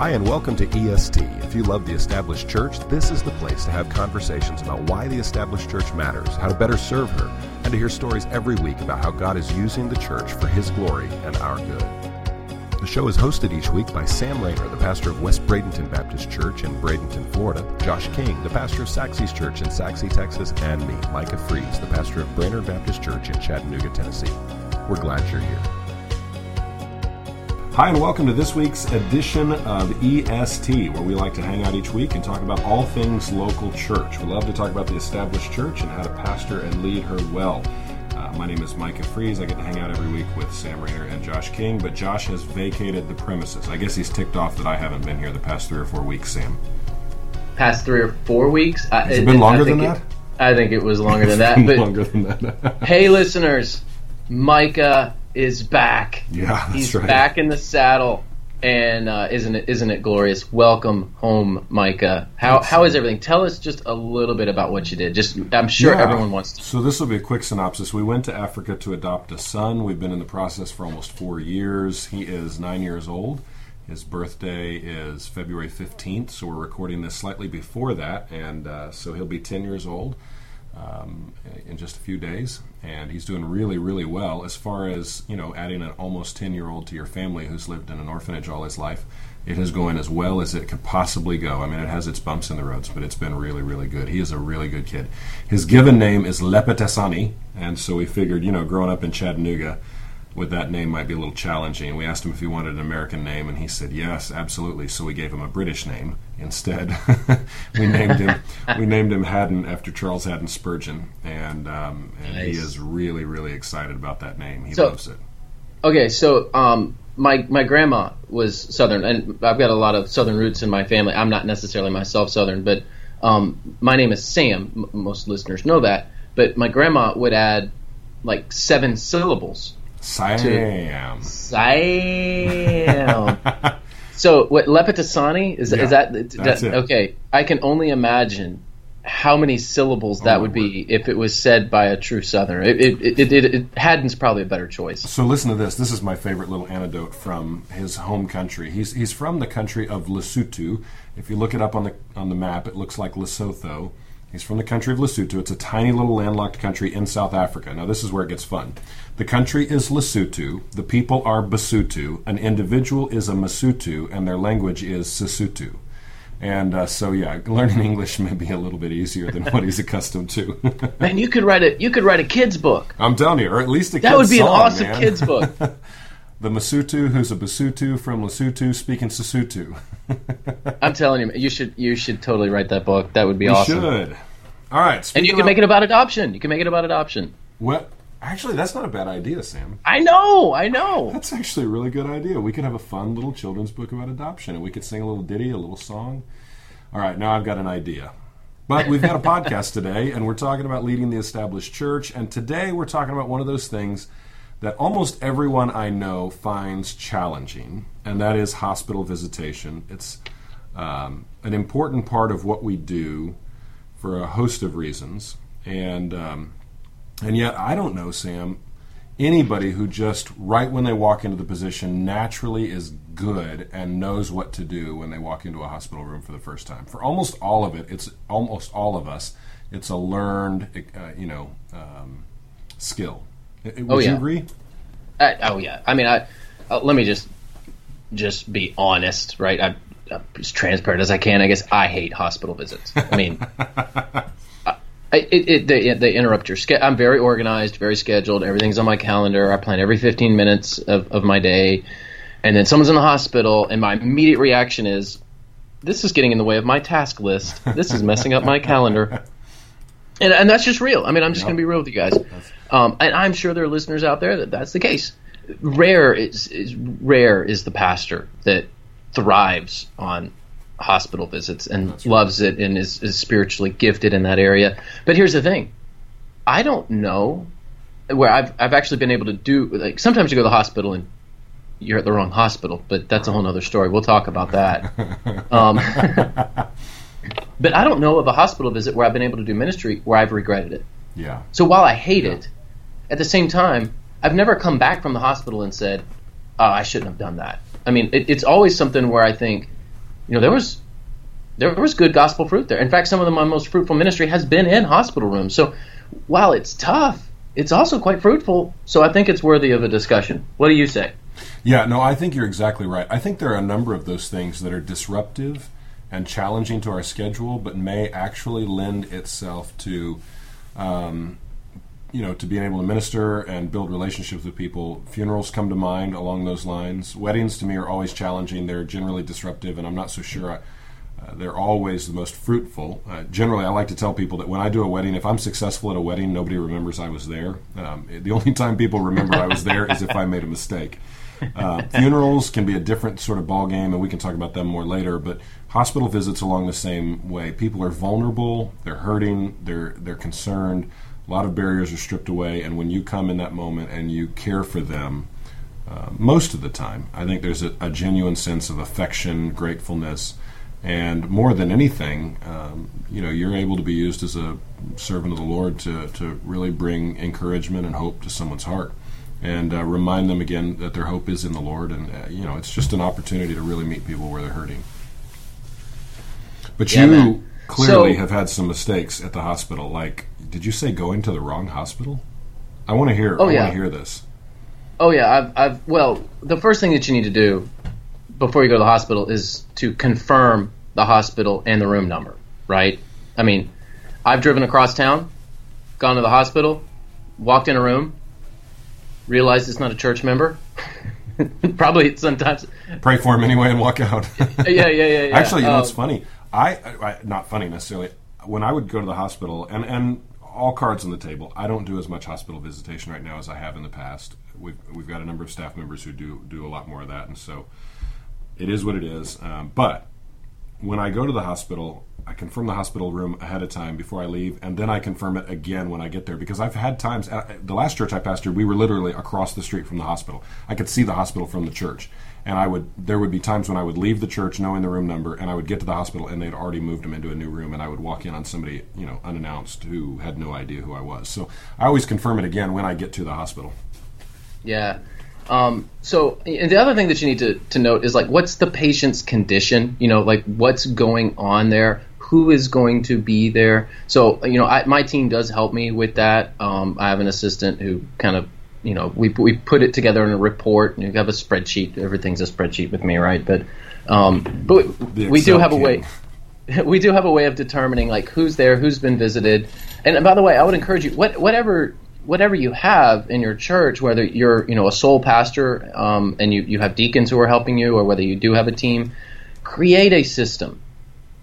Hi, and welcome to EST. If you love the established church, this is the place to have conversations about why the established church matters, how to better serve her, and to hear stories every week about how God is using the church for His glory and our good. The show is hosted each week by Sam Rainer, the pastor of West Bradenton Baptist Church in Bradenton, Florida, Josh King, the pastor of Sachse's Church in Sachse, Texas, and me, Micah Fries, the pastor of Brainerd Baptist Church in Chattanooga, Tennessee. We're glad you're here. Hi, and welcome to this week's edition of EST, where we like to hang out each week and talk about all things local church. We love to talk about the established church and how to pastor and lead her well. Uh, my name is Micah Fries. I get to hang out every week with Sam Rainer and Josh King, but Josh has vacated the premises. I guess he's ticked off that I haven't been here the past three or four weeks, Sam. Past three or four weeks? Has it, it been longer than that? It, I think it was longer than that. But longer than that. hey, listeners, Micah is back. Yeah, he's right. back in the saddle. And uh, isn't it isn't it glorious? Welcome home, Micah. How how is everything? Tell us just a little bit about what you did. Just I'm sure Yeah. everyone wants to. So this will be a quick synopsis. We went to Africa to adopt a son. We've been in the process for almost four years. He is nine years old. His birthday is February 15th, so we're recording this slightly before that, and uh, so he'll be 10 years old um, in just a few days. And he's doing really, really well as far as you know, adding an almost 10 year old to your family who's lived in an orphanage all his life. It is going as well as it could possibly go. I mean, it has its bumps in the roads, but it's been really, really good. He is a really good kid. His given name is Lepetesani, and so we figured, you know, growing up in Chattanooga, with that name might be a little challenging. We asked him if he wanted an American name, and he said yes, absolutely. So we gave him a British name instead. we named him we named him Haddon after Charles Haddon Spurgeon, and um, and he is really really excited about that name. He So- loves it. Okay, so um, my my grandma was Southern, and I've got a lot of Southern roots in my family. I'm not necessarily myself Southern, but um, my name is Sam. M- most listeners know that. But my grandma would add like seven syllables. Sam. Sam. so what Lepetasani is Yeah, is that, that's it. okay? I can only imagine how many syllables that Oh, would be if it was said by a true Southerner. It it, it, it, it, it Haddon's probably a better choice. So listen to this. This is my favorite little anecdote from his home country. He's he's from the country of Lesotho. If you look it up on the on the map, it looks like Lesotho. He's from the country of Lesotho. It's a tiny little landlocked country in South Africa. Now this is where it gets fun. The country is Lesotho. The people are Basotho. An individual is a Mosotho, and their language is Sesotho. And uh, so, yeah, learning English may be a little bit easier than what he's accustomed to. Man, you could write a you could write a kids book. I'm telling you, or at least a kids' That would be an awesome man. kids book. The Mosotho, who's a Basotho from Lesotho, speaking Sesotho. I'm telling you, you should you should totally write that book. That would be We awesome. should. All right. And you can of- make it about adoption. You can make it about adoption. What? Actually, that's not a bad idea, Sam. I know, I know. That's actually a really good idea. We could have a fun little children's book about adoption, and we could sing a little ditty, a little song. All right, now I've got an idea. But we've got a podcast today, and we're talking about leading the established church. And today we're talking about one of those things that almost everyone I know finds challenging, and that is hospital visitation. It's um, an important part of what we do for a host of reasons, and um, and yet I don't know, Sam, anybody who just right when they walk into the position naturally is good and knows what to do when they walk into a hospital room for the first time. For almost all of it, it's almost all of us. It's a learned, uh, you know, um, skill. Uh, Would Oh, you yeah. agree? I, oh yeah. I mean, I uh, let me just just be honest, right? I, I'm as transparent as I can. I guess I hate hospital visits. I mean, it, it, they, they interrupt your schedule. I'm very organized, very scheduled. Everything's on my calendar. I plan every 15 minutes of, of my day, and then someone's in the hospital, and my immediate reaction is, "This is getting in the way of my task list. This is messing up my calendar." And, and that's just real. I mean, I'm just Yep. going to be real with you guys. Um, and I'm sure there are listeners out there that that's the case. Rare is, is rare is the pastor that thrives on hospital visits and loves it and is, is spiritually gifted in that area. But here's the thing: I don't know where I've I've actually been able to do like sometimes you go to the hospital and you're at the wrong hospital, but that's a whole other story. We'll talk about that. Um, but I don't know of a hospital visit where I've been able to do ministry where I've regretted it. Yeah. So while I hate it, at the same time, I've never come back from the hospital and said, oh, I shouldn't have done that. I mean, it, it's always something where I think, you know, there was there was good gospel fruit there. In fact, some of my most fruitful ministry has been in hospital rooms. So while it's tough, it's also quite fruitful. So I think it's worthy of a discussion. What do you say? Yeah, no, I think you're exactly right. I think there are a number of those things that are disruptive and challenging to our schedule, but may actually lend itself to, um, you know, to being able to minister and build relationships with people. Funerals come to mind along those lines. Weddings to me are always challenging. They're generally disruptive, and I'm not so sure. I, uh, they're always the most fruitful. Uh, generally, I like to tell people that when I do a wedding, if I'm successful at a wedding, nobody remembers I was there. Um, the only time people remember I was there is if I made a mistake. Uh, funerals can be a different sort of ball game, and we can talk about them more later. But hospital visits along the same way. People are vulnerable. They're hurting. They're they're concerned. A lot of barriers are stripped away, and when you come in that moment and you care for them, uh, most of the time, I think there's a, a, genuine sense of affection, gratefulness, and more than anything, um, you know, you're able to be used as a servant of the Lord to to really bring encouragement and hope to someone's heart and uh, remind them again that their hope is in the Lord. And uh, you know, it's just an opportunity to really meet people where they're hurting. But yeah, you man. clearly so, have had some mistakes at the hospital. Like, did you say going to the wrong hospital? I want to hear. Oh, I yeah. want to hear this. Oh yeah, I've, I've. Well, the first thing that you need to do before you go to the hospital is to confirm the hospital and the room number. Right? I mean, I've driven across town, gone to the hospital, walked in a room, realized it's not a church member. Probably sometimes pray for him anyway and walk out. yeah, yeah, yeah, yeah. Actually, you know, um, it's funny. I, I, not funny necessarily. When I would go to the hospital, and and all cards on the table. I don't do as much hospital visitation right now as I have in the past. We've we've got a number of staff members who do do a lot more of that, and so it is what it is. Um, but when I go to the hospital, I confirm the hospital room ahead of time before I leave, and then I confirm it again when I get there. Because I've had times, uh, the last church I pastored, we were literally across the street from the hospital. I could see the hospital from the church, and I would. There would be times when I would leave the church knowing the room number, and I would get to the hospital, and they'd already moved him into a new room, and I would walk in on somebody, you know, unannounced who had no idea who I was. So I always confirm it again when I get to the hospital. Yeah. Um, so, and the other thing that you need to, to note is like, what's the patient's condition? You know, like what's going on there? Who is going to be there? So, you know, I, my team does help me with that. Um, I have an assistant who kind of, you know, we we put it together in a report. And you have a spreadsheet. Everything's a spreadsheet with me, right? But, um, but we, we do have a way. We do have a way of determining like who's there, who's been visited, and by the way, I would encourage you, what, whatever whatever you have in your church, whether you're you know a sole pastor um, and you, you have deacons who are helping you, or whether you do have a team, create a system,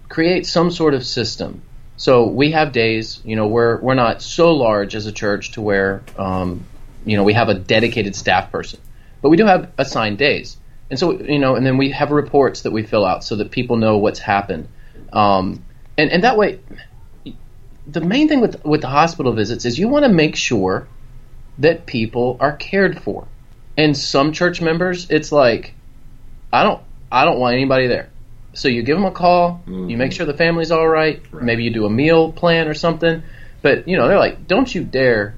create some sort of system. So we have days, you know, we're we're not so large as a church to where um, you know we have a dedicated staff person, but we do have assigned days, and so you know, and then we have reports that we fill out so that people know what's happened, um, and and that way the main thing with with the hospital visits is you want to make sure that people are cared for. And some church members, it's like, I don't I don't want anybody there. So you give them a call, mm-hmm. you make sure the family's all right, right. Maybe you do a meal plan or something. But you know, they're like, don't you dare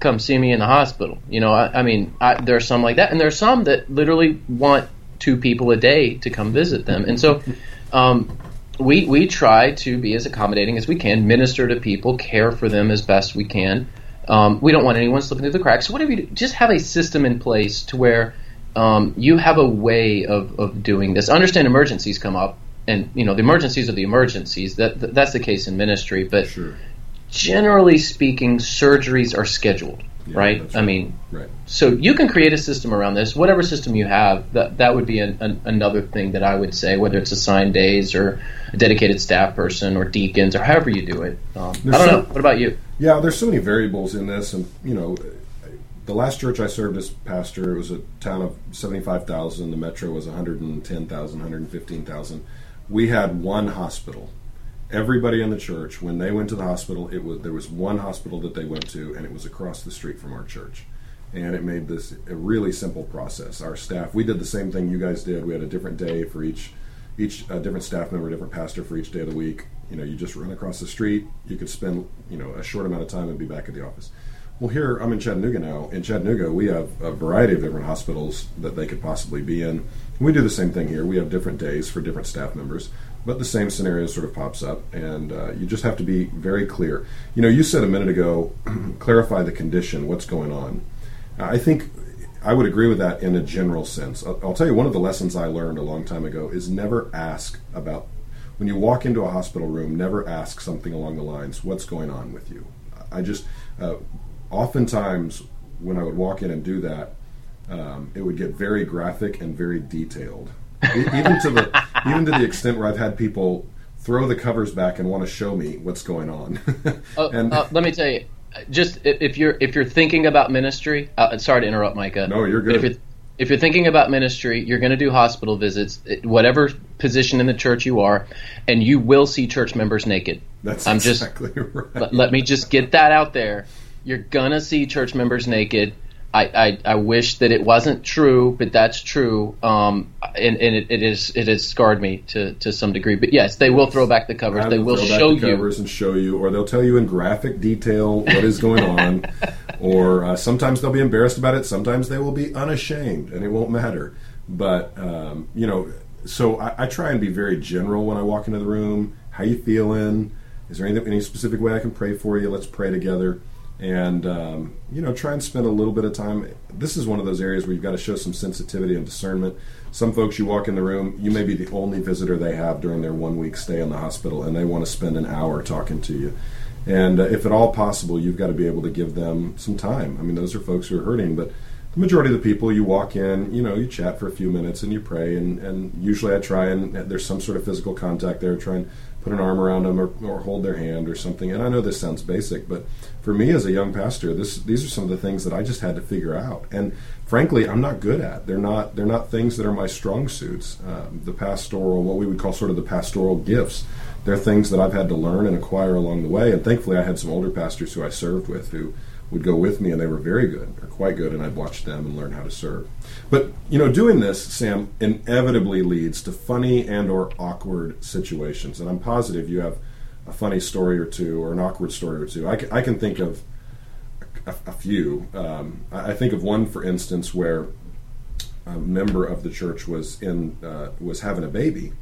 come see me in the hospital. You know, I, I mean, I, there are some like that, and there are some that literally want two people a day to come visit them. And so, um, we we try to be as accommodating as we can, minister to people, care for them as best we can. Um, we don't want anyone slipping through the cracks. So whatever you do, just have a system in place to where um, you have a way of, of doing this. Understand emergencies come up, and you know the emergencies are the emergencies. That, that's the case in ministry, but sure. Generally speaking, surgeries are scheduled yeah, right? right? I mean, right. so you can create a system around this. Whatever system you have, that that would be an, an, another thing that I would say, whether it's assigned days or a dedicated staff person or deacons or however you do it. Um, I don't so, know. What about you? Yeah, there's so many variables in this, and you know, the last church I served as pastor, it was a town of 75,000. The metro was 110,000, 115,000. We had one hospital everybody in the church when they went to the hospital it was there was one hospital that they went to and it was across the street from our church. And it made this a really simple process. Our staff we did the same thing you guys did. We had a different day for each each different staff member different pastor for each day of the week. You know you just run across the street. You could spend you know a short amount of time and be back at the office. Well, here I'm in Chattanooga now. In Chattanooga, we have a variety of different hospitals that they could possibly be in. We do the same thing here. We have different days for different staff members, but the same scenario sort of pops up, and uh, you just have to be very clear. You know, you said a minute ago, clarify the condition, what's going on. I think I would agree with that in a general sense. I'll, I'll tell you one of the lessons I learned a long time ago is never ask about when you walk into a hospital room, never ask something along the lines, "What's going on with you?" I just uh, oftentimes when I would walk in and do that, um, it would get very graphic and very detailed, even to the even to the extent where I've had people throw the covers back and want to show me what's going on. uh, and uh, let me tell you, just if you're if you're thinking about ministry, uh, sorry to interrupt, Micah. No, you're good. If you're, if you're thinking about ministry, you're going to do hospital visits, whatever position in the church you are, and you will see church members naked. That's I'm exactly just, right. Let, let me just get that out there. You're gonna see church members naked. I, I, I, wish that it wasn't true, but that's true. Um, and, and it, it is it has scarred me to, to some degree. But yes, they will throw back the covers. They will show the covers you and show you, or they'll tell you in graphic detail what is going on. or uh, sometimes they'll be embarrassed about it. Sometimes they will be unashamed, and it won't matter. But um, you know, so I, I try and be very general when I walk into the room. How you feeling? Is there anything, any specific way I can pray for you? Let's pray together and um, you know try and spend a little bit of time. This is one of those areas where you've got to show some sensitivity and discernment. Some folks you walk in the room you may be the only visitor they have during their one week stay in the hospital and they want to spend an hour talking to you. And uh, if at all possible you've got to be able to give them some time. I mean those are folks who are hurting but the majority of the people you walk in you know you chat for a few minutes and you pray. And, and usually i try and there's some sort of physical contact there try and put an arm around them or, or hold their hand or something and i know this sounds basic but for me as a young pastor, this these are some of the things that I just had to figure out, and frankly, I'm not good at. They're not they're not things that are my strong suits. Um, the pastoral, what we would call sort of the pastoral gifts, they're things that I've had to learn and acquire along the way. And thankfully, I had some older pastors who I served with who would go with me, and they were very good or quite good, and I'd watch them and learn how to serve. But you know, doing this, Sam, inevitably leads to funny and or awkward situations, and I'm positive you have a funny story or two or an awkward story or two. I I can think of a, a few. Um, I, I, think of one, for instance, where a member of the church was in uh, was having a baby,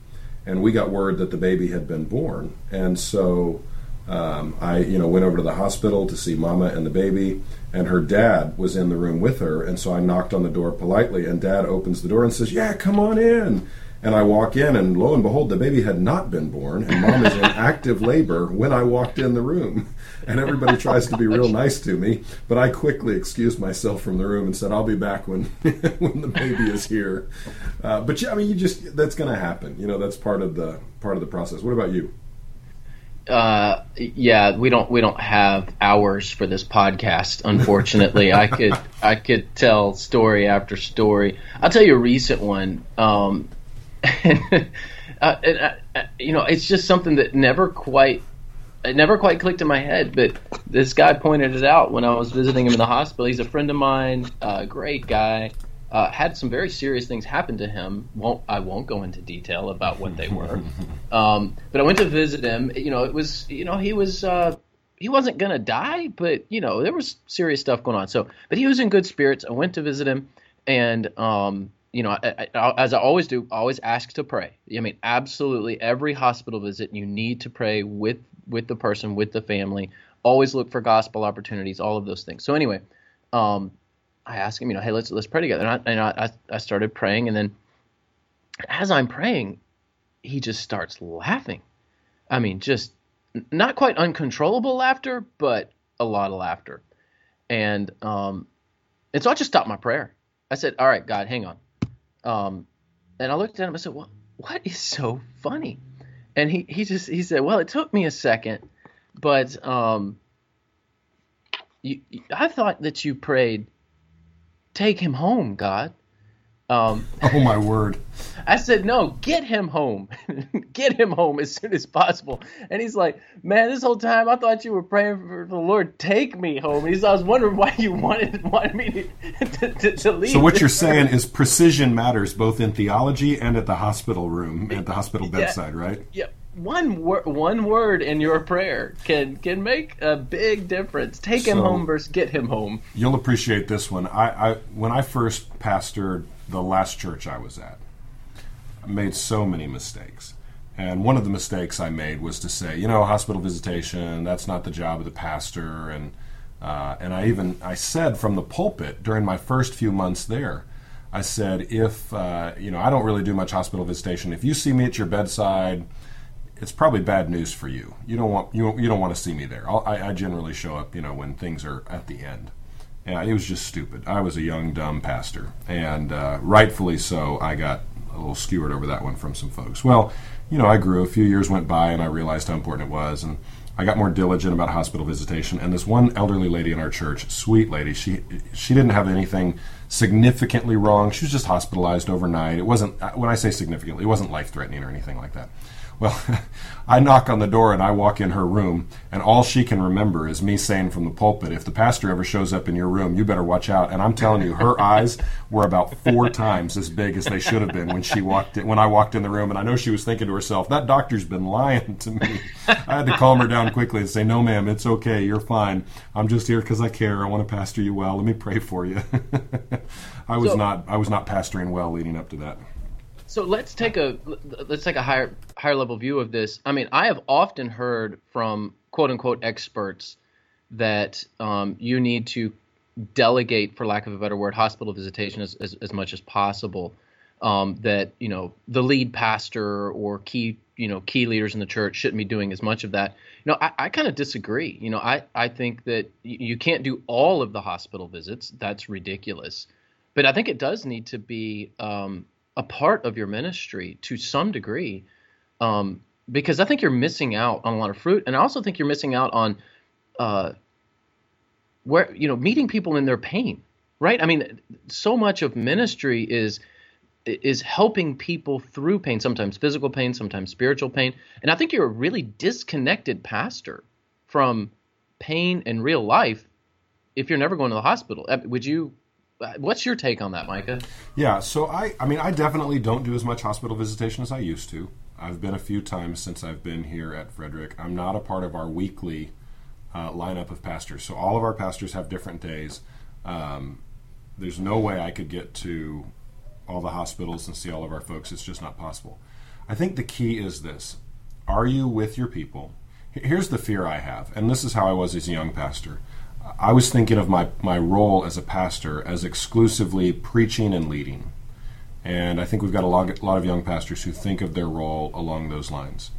and we got word that the baby had been born, and so. Um, I, you know, went over to the hospital to see Mama and the baby, and her dad was in the room with her, and so I knocked on the door politely, and Dad opens the door and says, "Yeah, come on in." And I walk in, and lo and behold, the baby had not been born, and mom is in active labor when I walked in the room. And everybody tries to be real nice to me, but I quickly excused myself from the room and said, "I'll be back when when the baby is here." Uh, but yeah, I mean, you just that's going to happen. You know, that's part of the part of the process. What about you? Uh, yeah, we don't we don't have hours for this podcast. Unfortunately, I could I could tell story after story. I'll tell you a recent one. Um, and, uh, and uh, uh, you know, it's just something that never quite it never quite clicked in my head, but this guy pointed it out when I was visiting him in the hospital. He's a friend of mine, uh, great guy. Uh, had some very serious things happen to him. Won't I won't go into detail about what they were, um, but I went to visit him. You know, it was you know he was uh, he wasn't gonna die, but you know there was serious stuff going on. So, but he was in good spirits. I went to visit him, and um, you know, I, I, as I always do, always ask to pray. I mean, absolutely every hospital visit, you need to pray with with the person, with the family. Always look for gospel opportunities, all of those things. So anyway, um, I asked him, you know, hey, let's let's pray together. And I, and I, I started praying, and then as I'm praying, he just starts laughing. I mean, just not quite uncontrollable laughter, but a lot of laughter. And um, and so I just stopped my prayer. I said, "All right, God, hang on. Um, and I looked at him. I said, "What? What is so funny?" And he he just he said, "Well, it took me a second, but um, you, I thought that you prayed, take him home, God." Um, oh my word! I said, "No, get him home, get him home as soon as possible." And he's like, "Man, this whole time I thought you were praying for the Lord take me home." And he's, I was wondering why you wanted wanted me to, to, to, to leave. So what you're saying is precision matters both in theology and at the hospital room, at the hospital bedside, yeah, right? Yep. One word, one word in your prayer can can make a big difference. Take him So- home versus get him home. You'll appreciate this one. I, I when I first pastored the last church I was at, I made so many mistakes. And one of the mistakes I made was to say, you know, hospital visitation, that's not the job of the pastor. And, uh, and I even, I said from the pulpit during my first few months there, I said, if, uh, you know, I don't really do much hospital visitation. If you see me at your bedside, it's probably bad news for you. You don't want you, you don't want to see me there. I, I generally show up, you know, when things are at the end. Yeah, it was just stupid. I was a young, dumb pastor, and uh, rightfully so. I got a little skewered over that one from some folks. Well, you know, I grew. A few years went by, and I realized how important it was, and I got more diligent about hospital visitation. And this one elderly lady in our church, sweet lady, she she didn't have anything significantly wrong. She was just hospitalized overnight. It wasn't when I say significantly, it wasn't life threatening or anything like that. Well, I knock on the door and I walk in her room, and all she can remember is me saying from the pulpit, "If the pastor ever shows up in your room, you better watch out." And I'm telling you, her eyes were about four times as big as they should have been when she walked in, when I walked in the room. And I know she was thinking to herself, "That doctor's been lying to me." I had to calm her down quickly and say, "No, ma'am, it's okay. You're fine. I'm just here because I care. I want to pastor you well. Let me pray for you." I was So- not I was not pastoring well leading up to that. So let's take a let's take a higher higher level view of this. I mean, I have often heard from quote unquote experts that um, you need to delegate, for lack of a better word, hospital visitation as, as, as much as possible. Um, that you know the lead pastor or key you know key leaders in the church shouldn't be doing as much of that. You know, I, I kind of disagree. You know, I, I think that you can't do all of the hospital visits. That's ridiculous. But I think it does need to be um, a part of your ministry to some degree, um, because I think you're missing out on a lot of fruit, and I also think you're missing out on uh, where you know meeting people in their pain, right? I mean, so much of ministry is is helping people through pain, sometimes physical pain, sometimes spiritual pain, and I think you're a really disconnected pastor from pain in real life if you're never going to the hospital. Would you? What's your take on that, Micah? Yeah, so I, I mean, I definitely don't do as much hospital visitation as I used to. I've been a few times since I've been here at Frederick. I'm not a part of our weekly uh, lineup of pastors. So all of our pastors have different days. Um, there's no way I could get to all the hospitals and see all of our folks. It's just not possible. I think the key is this Are you with your people? Here's the fear I have, and this is how I was as a young pastor. I was thinking of my, my role as a pastor as exclusively preaching and leading. And I think we've got a lot, a lot of young pastors who think of their role along those lines.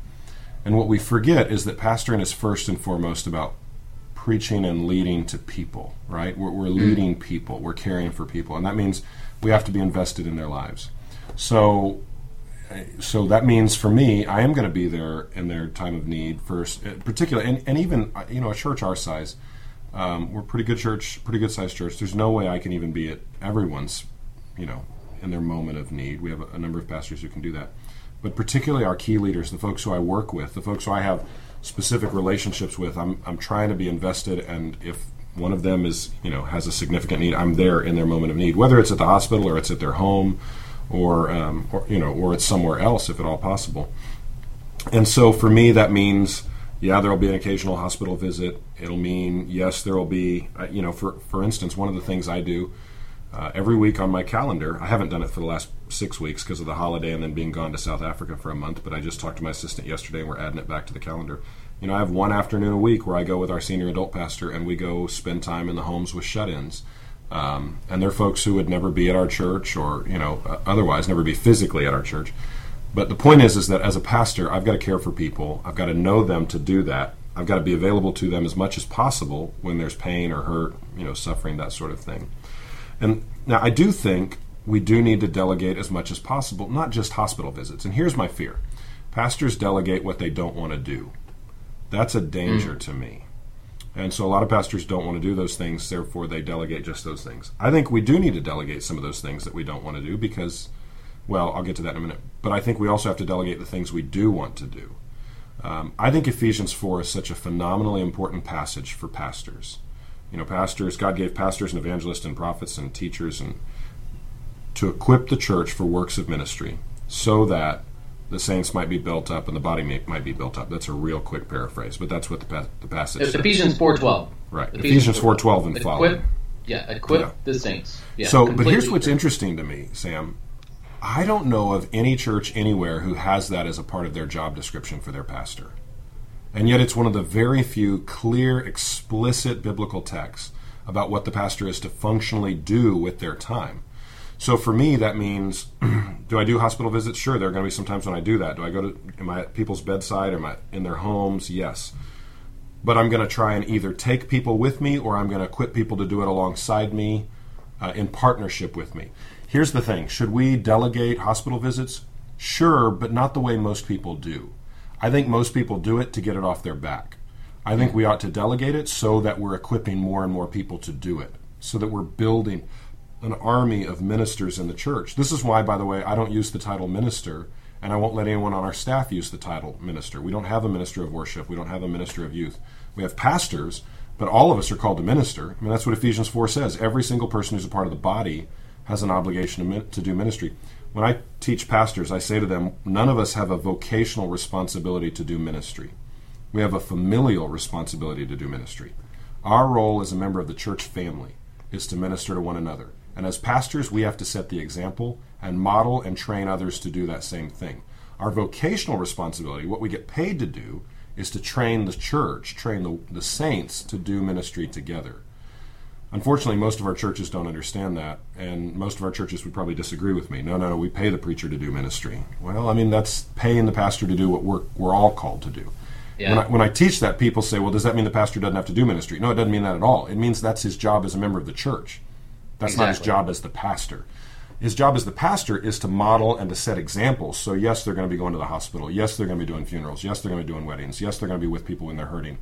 And what we forget is that pastoring is first and foremost about preaching and leading to people, right? We're, we're leading people, we're caring for people, and that means we have to be invested in their lives. So, so that means for me, I am going to be there in their time of need first, particularly, and, and even uh, you know a church our size, um, we're pretty good church, pretty good sized church. There's no way I can even be at everyone's, you know, in their moment of need. We have a, a number of pastors who can do that, but particularly our key leaders, the folks who I work with, the folks who I have specific relationships with. I'm I'm trying to be invested, and if one of them is you know has a significant need, I'm there in their moment of need, whether it's at the hospital or it's at their home, or um, or you know, or it's somewhere else if at all possible. And so for me, that means yeah, there will be an occasional hospital visit. It'll mean yes, there will be uh, you know, for for instance, one of the things I do. Uh, every week on my calendar, I haven't done it for the last six weeks because of the holiday and then being gone to South Africa for a month. But I just talked to my assistant yesterday, and we're adding it back to the calendar. You know, I have one afternoon a week where I go with our senior adult pastor, and we go spend time in the homes with shut-ins. Um, and they're folks who would never be at our church, or you know, uh, otherwise never be physically at our church. But the point is, is that as a pastor, I've got to care for people. I've got to know them to do that. I've got to be available to them as much as possible when there's pain or hurt, you know, suffering, that sort of thing. And now I do think we do need to delegate as much as possible, not just hospital visits. And here's my fear pastors delegate what they don't want to do. That's a danger mm. to me. And so a lot of pastors don't want to do those things, therefore they delegate just those things. I think we do need to delegate some of those things that we don't want to do because, well, I'll get to that in a minute. But I think we also have to delegate the things we do want to do. Um, I think Ephesians 4 is such a phenomenally important passage for pastors. You know, pastors, God gave pastors and evangelists and prophets and teachers and to equip the church for works of ministry so that the saints might be built up and the body may, might be built up. That's a real quick paraphrase, but that's what the, pa- the passage It's says. Ephesians four twelve. Right. Ephesians 4:12 and equip, following. Yeah, equip Yeah. the saints. Yeah, so, but here's what's interesting to me, Sam. I don't know of any church anywhere who has that as a part of their job description for their pastor. And yet, it's one of the very few clear, explicit biblical texts about what the pastor is to functionally do with their time. So, for me, that means do I do hospital visits? Sure, there are going to be some times when I do that. Do I go to, am I at people's bedside? Am I in their homes? Yes but I'm going to try and either take people with me or I'm going to equip people to do it alongside me uh, in partnership with me. Here's the thing should we delegate hospital visits? Sure, but not the way most people do. I think most people do it to get it off their back. I think we ought to delegate it so that we're equipping more and more people to do it, so that we're building an army of ministers in the church. This is why, by the way, I don't use the title minister, and I won't let anyone on our staff use the title minister. We don't have a minister of worship, we don't have a minister of youth. We have pastors, but all of us are called to minister. I mean, that's what Ephesians 4 says. Every single person who's a part of the body has an obligation to, do ministry. When I teach pastors, I say to them, none of us have a vocational responsibility to do ministry. We have a familial responsibility to do ministry. Our role as a member of the church family is to minister to one another. And as pastors, we have to set the example and model and train others to do that same thing. Our vocational responsibility, what we get paid to do, is to train the church, train the, the saints to do ministry together. Unfortunately, most of our churches don't understand that, and most of our churches would probably disagree with me. No, no, we pay the preacher to do ministry. Well, I mean, that's paying the pastor to do what we're, we're all called to do. Yeah. When, I, when I teach that, people say, well, does that mean the pastor doesn't have to do ministry? No, it doesn't mean that at all. It means that's his job as a member of the church. That's not his job as the pastor. His job as the pastor is to model and to set examples. So, yes, they're going to be going to the hospital. Yes, they're going to be doing funerals. Yes, they're going to be doing weddings. Yes, they're going to be with people when they're hurting.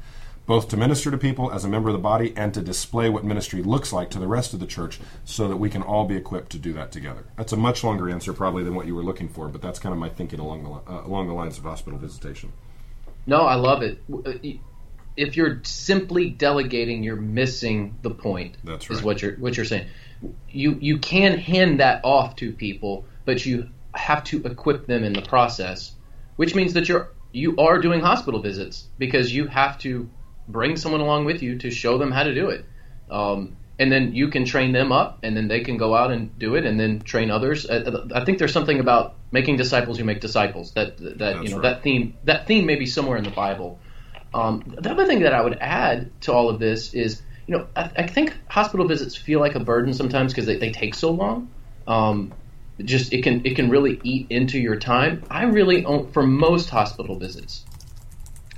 Both to minister to people as a member of the body and to display what ministry looks like to the rest of the church so that we can all be equipped to do that together. That's a much longer answer, probably, than what you were looking for, but that's kind of my thinking along the, uh, along the lines of hospital visitation. No, I love it. Uh, If you're simply delegating, you're missing the point. That's right. Is what you're what you're saying. You you can hand that off to people, but you have to equip them in the process, which means that you're you are doing hospital visits because you have to bring someone along with you to show them how to do it. Um, and then you can train them up, and then they can go out and do it, and then train others. Uh, I think there's something about making disciples who make disciples. That that That's you know right. that theme that theme may be somewhere in the Bible. Um, the other thing that I would add to all of this is, you know, I, I think hospital visits feel like a burden sometimes because they, they take so long. Um, just it can it can really eat into your time. I really for most hospital visits,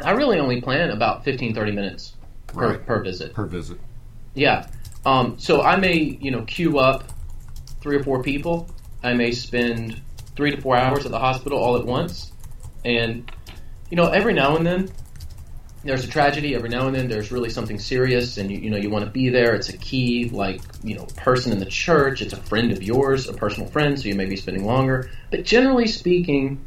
I really only plan about 15, 30 minutes per, Right. per visit. Per visit. Yeah. Um, so I may, you know, queue up three or four people. I may spend three to four hours at the hospital all at once. And, you know, every now and then there's a tragedy. Every now and then there's really something serious and, you, you know, you want to be there. It's a key, like, you know, person in the church. It's a friend of yours, a personal friend, so you may be spending longer. But generally speaking,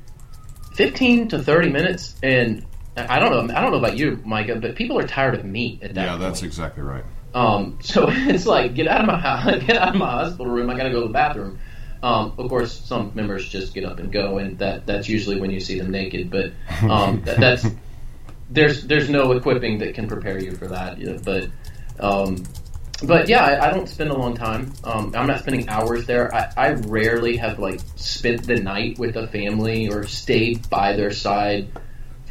15 to 30 minutes and I don't know. I don't know about you, Micah, but people are tired of me at that Yeah, point. that's exactly right. Um, so it's like get out of my house, get out of my hospital room. I got to go to the bathroom. Um, of course, some members just get up and go, and that that's usually when you see them naked. But um, that, that's there's there's no equipping that can prepare you for that. you know, But um, but yeah, I, I don't spend a long time. Um, I'm not spending hours there. I, I rarely have like spent the night with a family or stayed by their side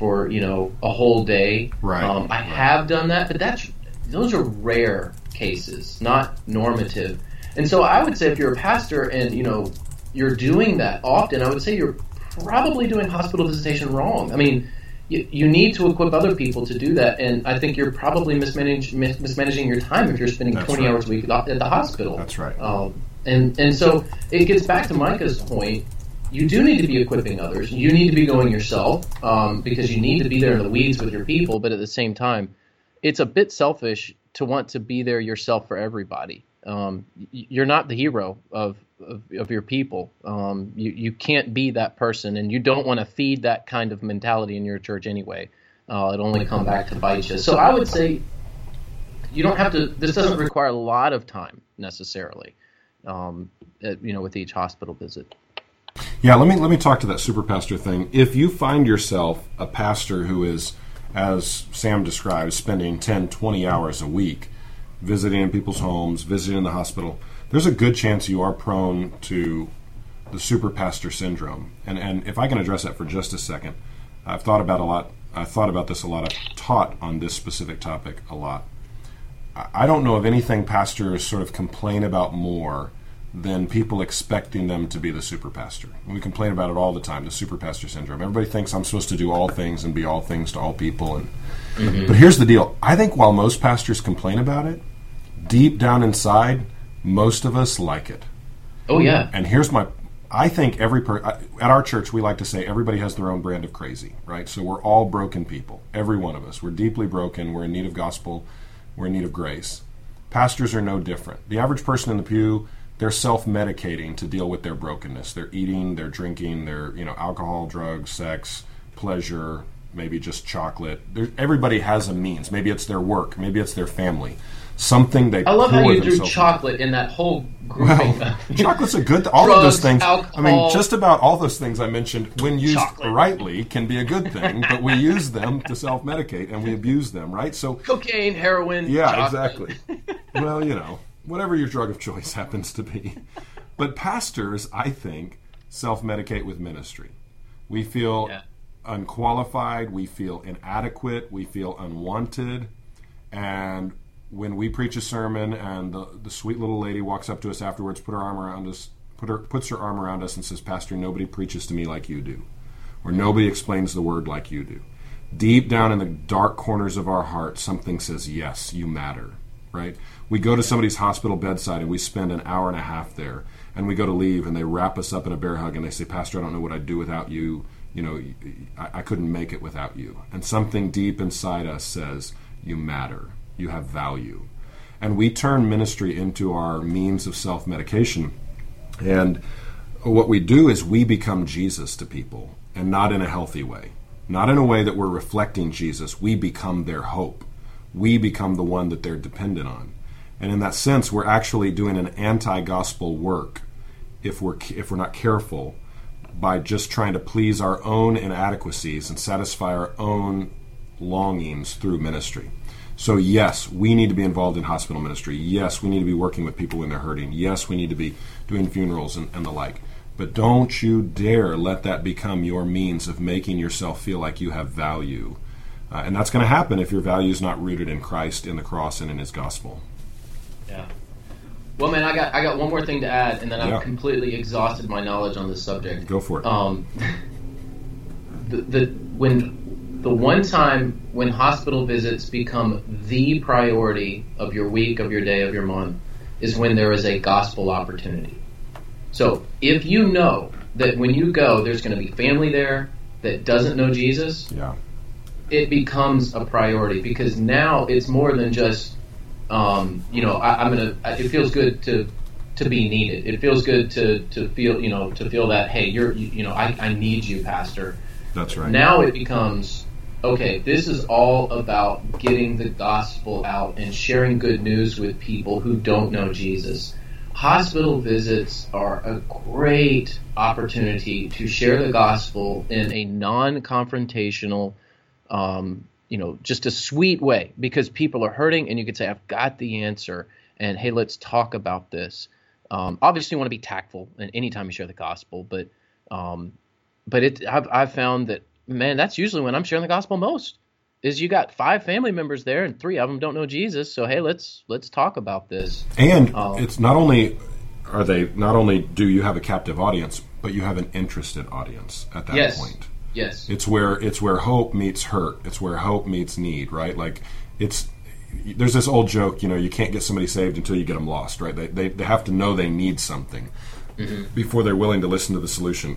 for you know a whole day. Right, Um, I right. have done that, but that's those are rare cases, not normative. And so I would say if you're a pastor and you know you're doing that often, I would say you're probably doing hospital visitation wrong. I mean, you, you need to equip other people to do that, and I think you're probably mismanage, mis- mismanaging your time if you're spending That's 20 right. hours a week at the hospital. That's right. Um, and and so it gets back to Micah's point. You do need to be equipping others. You need to be going yourself um, because you need to be there in the weeds with your people. But at the same time, it's a bit selfish to want to be there yourself for everybody. Um, you're not the hero of of, of your people. Um, you you can't be that person, and you don't want to feed that kind of mentality in your church anyway. Uh, it only come back to bite you. So I would say you don't have to. This doesn't require a lot of time necessarily. Um, uh, you know, with each hospital visit. Yeah, let me let me talk to that super pastor thing. If you find yourself a pastor who is, as Sam describes spending 10, 20 hours a week visiting in people's homes, visiting in the hospital, there's a good chance you are prone to the super pastor syndrome. And and if I can address that for just a second, I've thought about a lot. I've thought about this a lot. I've taught on this specific topic a lot. I don't know of anything pastors sort of complain about more than people expecting them to be the super pastor. We complain about it all the time, the super pastor syndrome. Everybody thinks I'm supposed to do all things and be all things to all people. And mm-hmm. but here's the deal: I think while most pastors complain about it, deep down inside, most of us like it. Oh yeah. And here's my. I think every per at our church we like to say everybody has their own brand of crazy, right? So we're all broken people, every one of us. We're deeply broken. We're in need of gospel. We're in need of grace. Pastors are no different. The average person in the pew they're self-medicating to deal with their brokenness. They're eating, they're drinking, they're you know alcohol, drugs, sex, pleasure, maybe just chocolate. everybody has a means. Maybe it's their work, maybe it's their family. Something they. I love how you drew chocolate in that whole grouping. Well, chocolate's a good. All drugs, of those things. Alcohol, I mean, just about all those things I mentioned, when used chocolate. rightly, can be a good thing. but we use them to self-medicate and we abuse them, right? So cocaine, heroin. Yeah, chocolate. exactly. well, you know whatever your drug of choice happens to be. But pastors, I think, self medicate with ministry. We feel yeah. unqualified, we feel inadequate, we feel unwanted. And when we preach a sermon and the, the sweet little lady walks up to us afterwards, put her arm around us, put her, puts her arm around us and says, Pastor, nobody preaches to me like you do, or nobody explains the word like you do. Deep down in the dark corners of our heart, something says, Yes, you matter, right? we go to somebody's hospital bedside and we spend an hour and a half there. And we go to leave and they wrap us up in a bear hug and they say pastor i don't know what i'd do without you. You know I, I, couldn't make it without you. And something deep inside us says you matter. You have value. And we turn ministry into our means of self-medication. And what we do is we become jesus to people and not in a healthy way. Not in a way that we're reflecting jesus. We become their hope we become the one that they're dependent on and in that sense, we're actually doing an anti-gospel work if we're if we're not careful by just trying to please our own inadequacies and satisfy our own longings through ministry. So yes, we need to be involved in hospital ministry. Yes, we need to be working with people when they're hurting. Yes, we need to be doing funerals and, and the like. But don't you dare let that become your means of making yourself feel like you have value. Uh, and that's going to happen if your value is not rooted in Christ, in the cross, and in His gospel. Yeah. Well, man, I got I got one more thing to add, and then I've completely exhausted my knowledge on this subject. Go for it. Um, the, the when the one time when hospital visits become the priority of your week, of your day, of your month, is when there is a gospel opportunity. So if you know that when you go, there's going to be family there that doesn't know Jesus, yeah, it becomes a priority because now it's more than just um, you know, I, am gonna. It feels good to to be needed. It feels good to to feel, you know, to feel that hey, you're, you, you know, I, I need you, Pastor. That's right. Now it becomes okay. This is all about getting the gospel out and sharing good news with people who don't know Jesus. Hospital visits are a great opportunity to share the gospel in a non-confrontational um, you know, just a sweet way because people are hurting and you could say, I've got the answer and hey, let's talk about this. Um, obviously, you want to be tactful and anytime you share the gospel, but um, but it I've, I've found that man, that's usually when I'm sharing the gospel most. Is you got five family members there and three of them don't know Jesus, so hey, let's let's talk about this. And um, it's not only are they not only do you have a captive audience, but you have an interested audience at that yes. point. Yes. It's where it's where hope meets hurt. It's where hope meets need, right? Like it's there's this old joke, you know, you can't get somebody saved until you get them lost, right? They they, they have to know they need something mm-hmm. before they're willing to listen to the solution.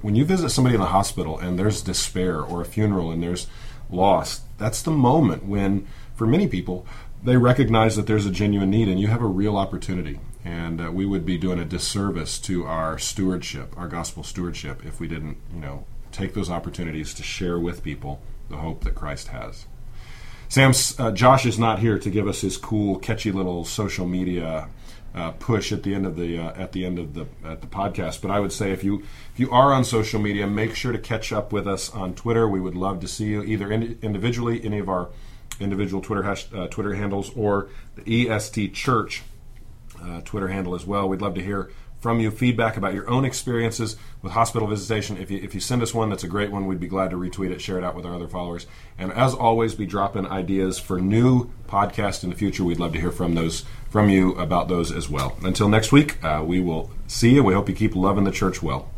When you visit somebody in the hospital and there's despair or a funeral and there's loss, that's the moment when for many people they recognize that there's a genuine need and you have a real opportunity. And uh, we would be doing a disservice to our stewardship, our gospel stewardship, if we didn't, you know, take those opportunities to share with people the hope that Christ has. Sam, uh, Josh is not here to give us his cool, catchy little social media uh, push at the end of the uh, at the end of the at the podcast. But I would say if you if you are on social media, make sure to catch up with us on Twitter. We would love to see you either in, individually, any of our individual Twitter hash, uh, Twitter handles, or the EST Church uh, Twitter handle as well. We'd love to hear from you feedback about your own experiences with hospital visitation. If you, if you send us one, that's a great one. We'd be glad to retweet it, share it out with our other followers. And as always, we drop in ideas for new podcasts in the future. We'd love to hear from those from you about those as well. Until next week, uh, we will see you. We hope you keep loving the church well.